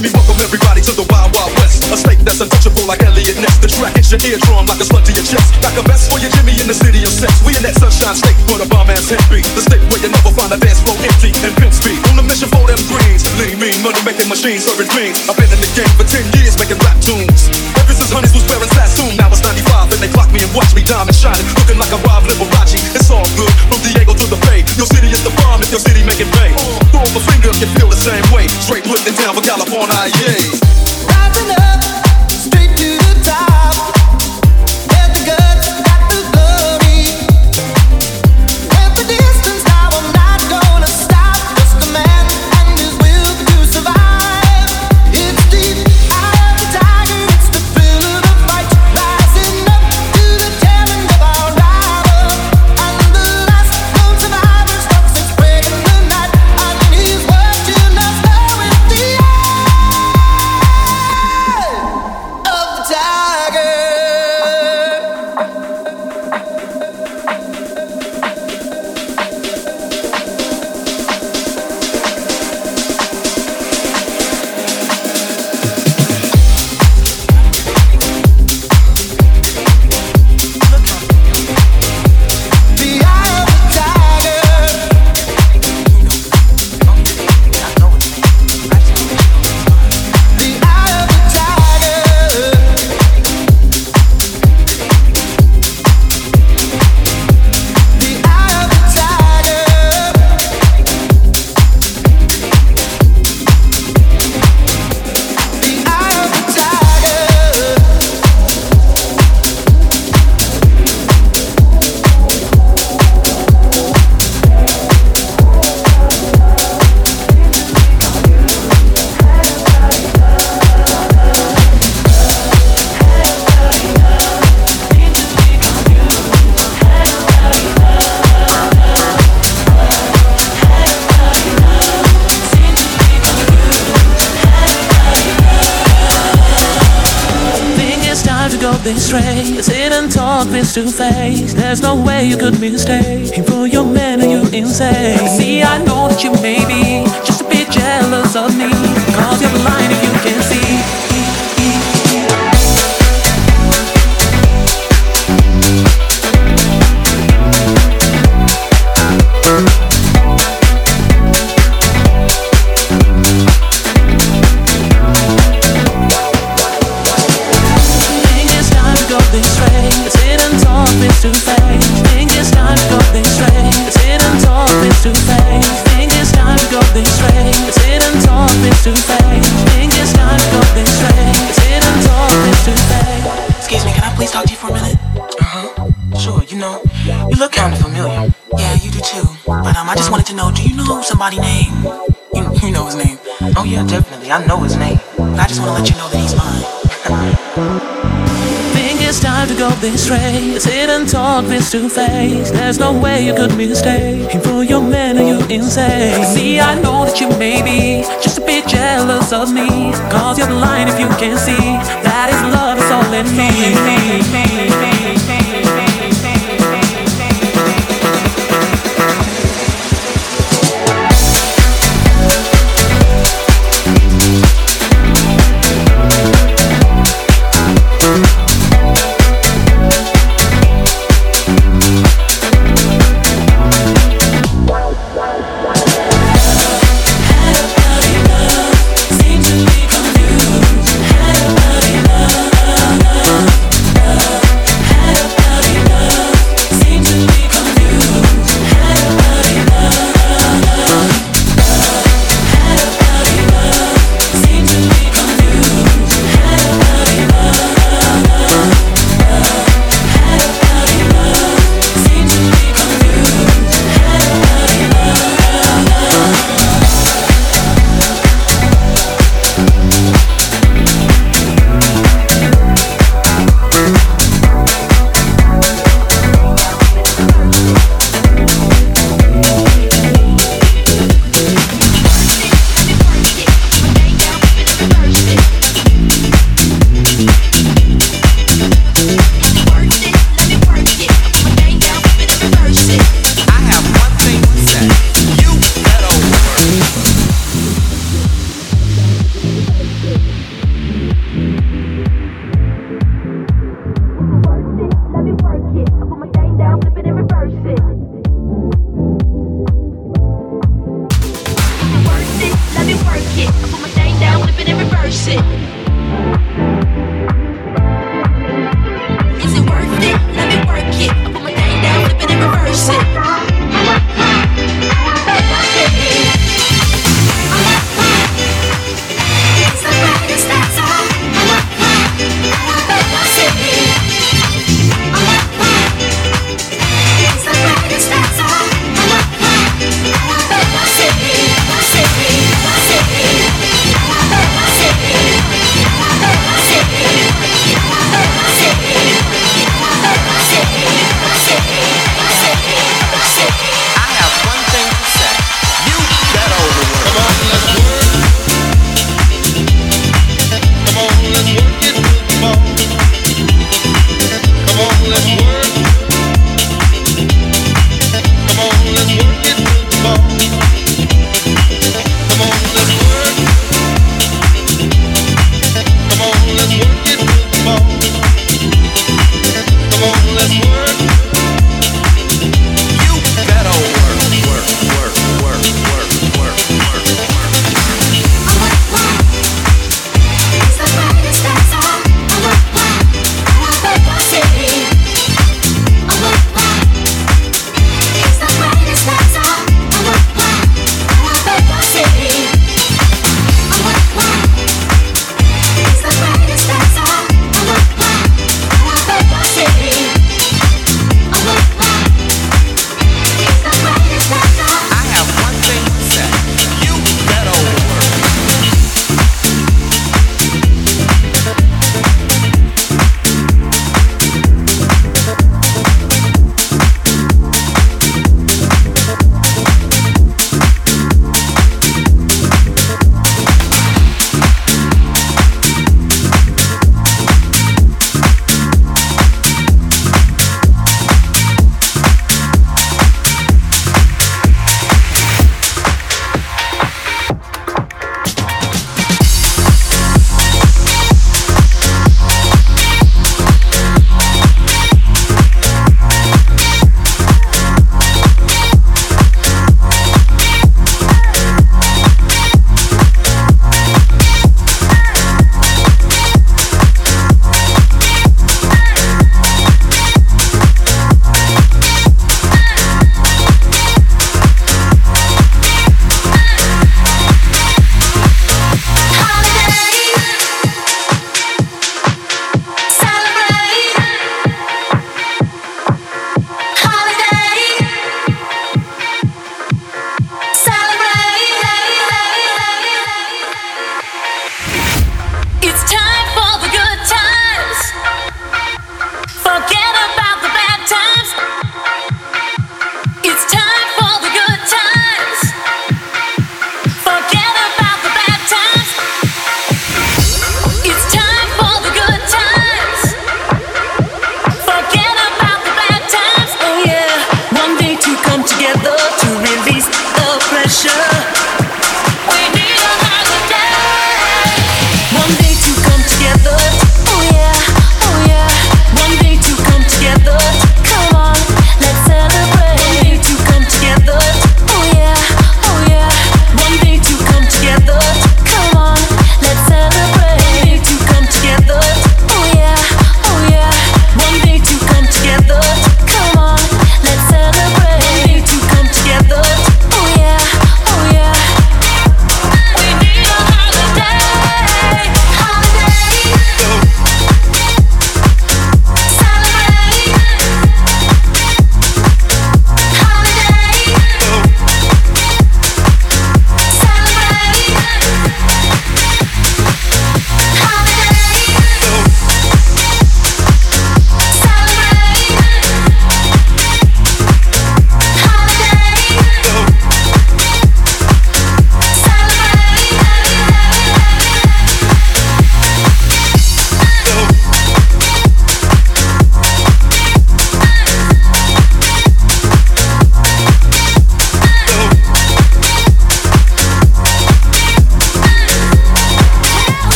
Me welcome everybody to the wild that's untouchable like Elliot Ness. The track hits your eardrum like a slug to your chest. Like a best for your Jimmy in the city of sex. We in that sunshine state for the bomb ass hit beat. The state where you never find a dance floor empty and pimp speed. On a mission for them greens, lean mean money making machines serving greens. I've been in the game for 10 years making rap tunes. Ever since honeys was wearing Sassoon, now it's 95 and they clock me and watch me diamond shining, looking like a Rob Liberace. It's all good from Diego to the Bay. Your city is the bomb if your city making bay. Throw up a finger you feel the same way. Straight lifting down for California, yeah. Rising up. To face. There's no way you could mistake somebody name? You, you know his name. Oh yeah, definitely. I know his name. I just want to let you know that he's mine. Think it's time to go this way. Sit and talk face to face. There's no way you could mistake him for your man, are you insane? See, I know that you may be just a bit jealous of me. Cause you're blind if you can't see that his love is all in me.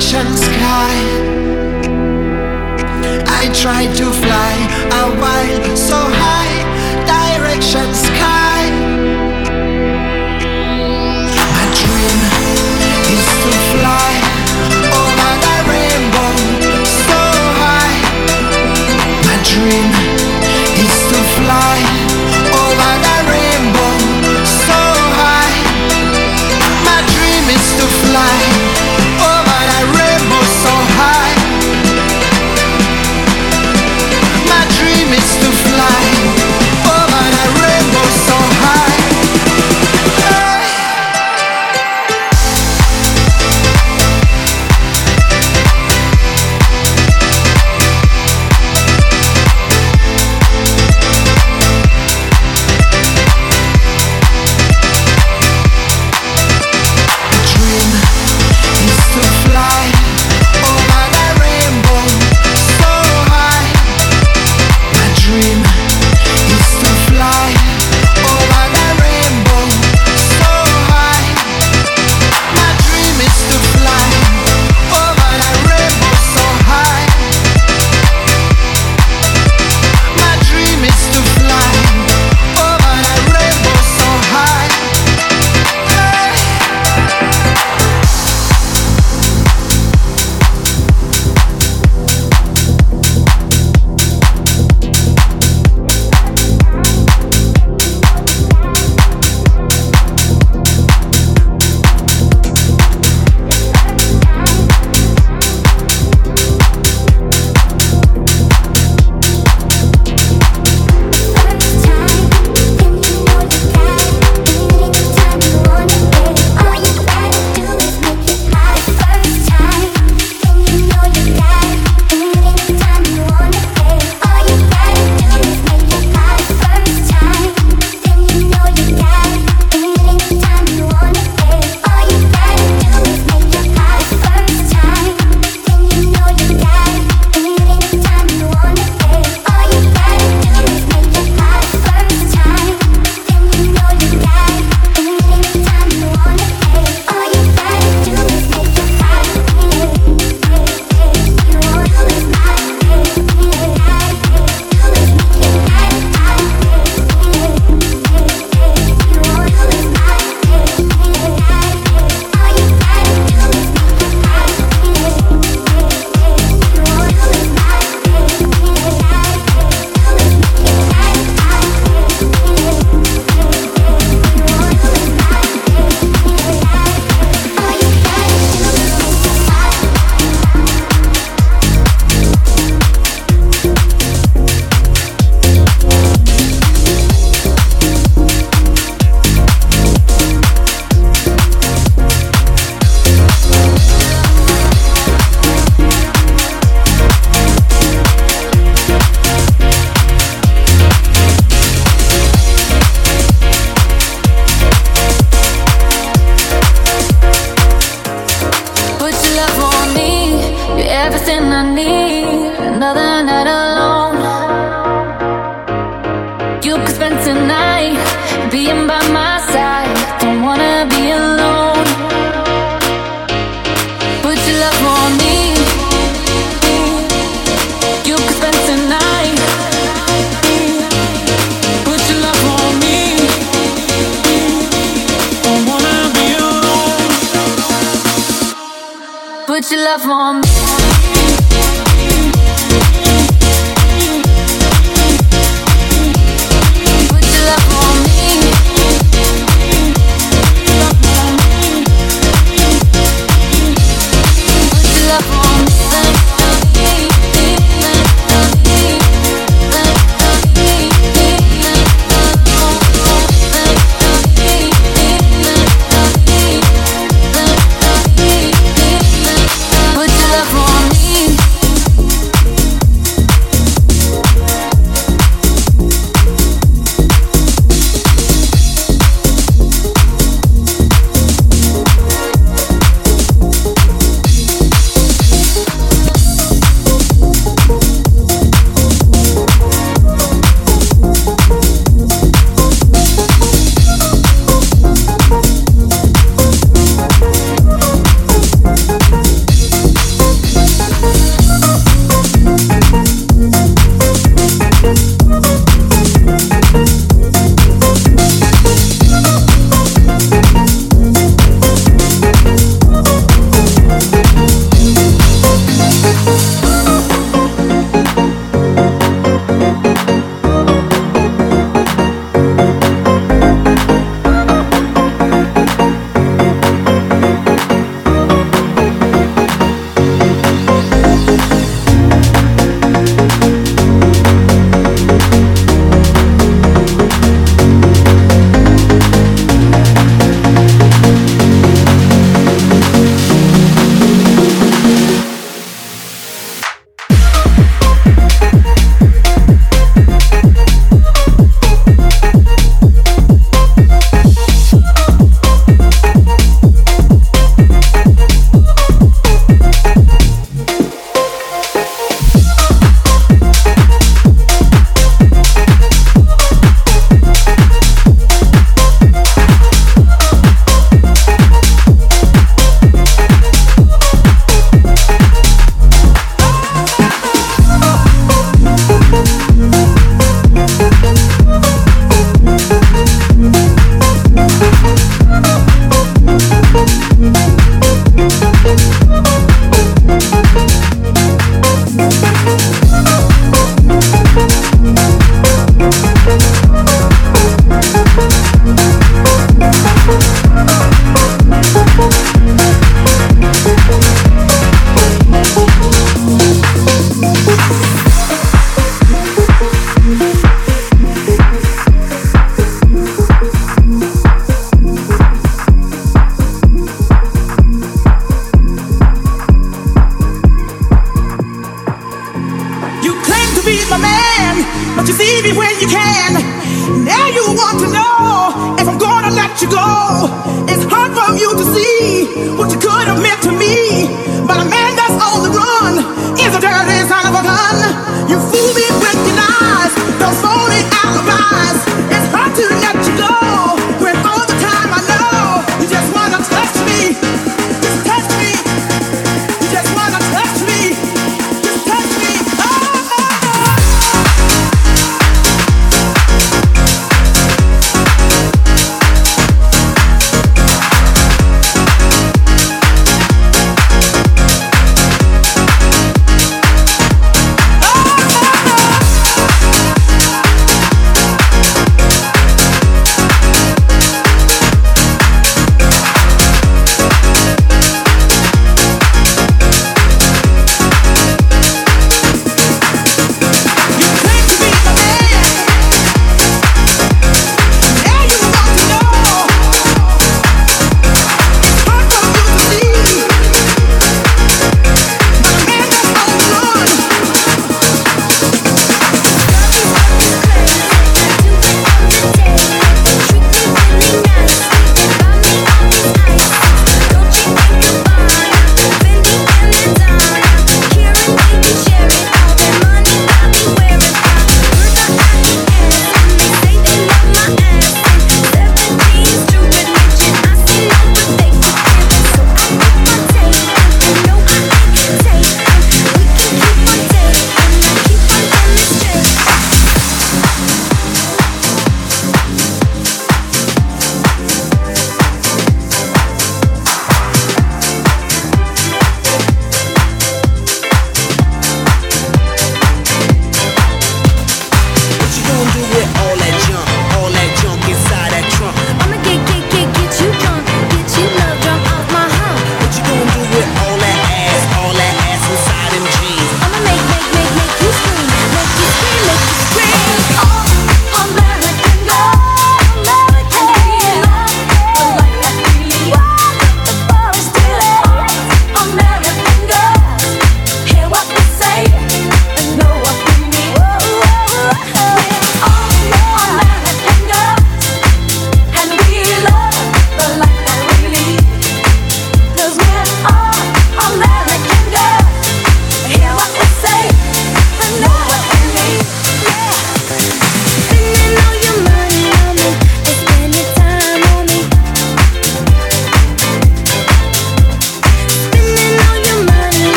kitchen sky. I try to fly.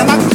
and I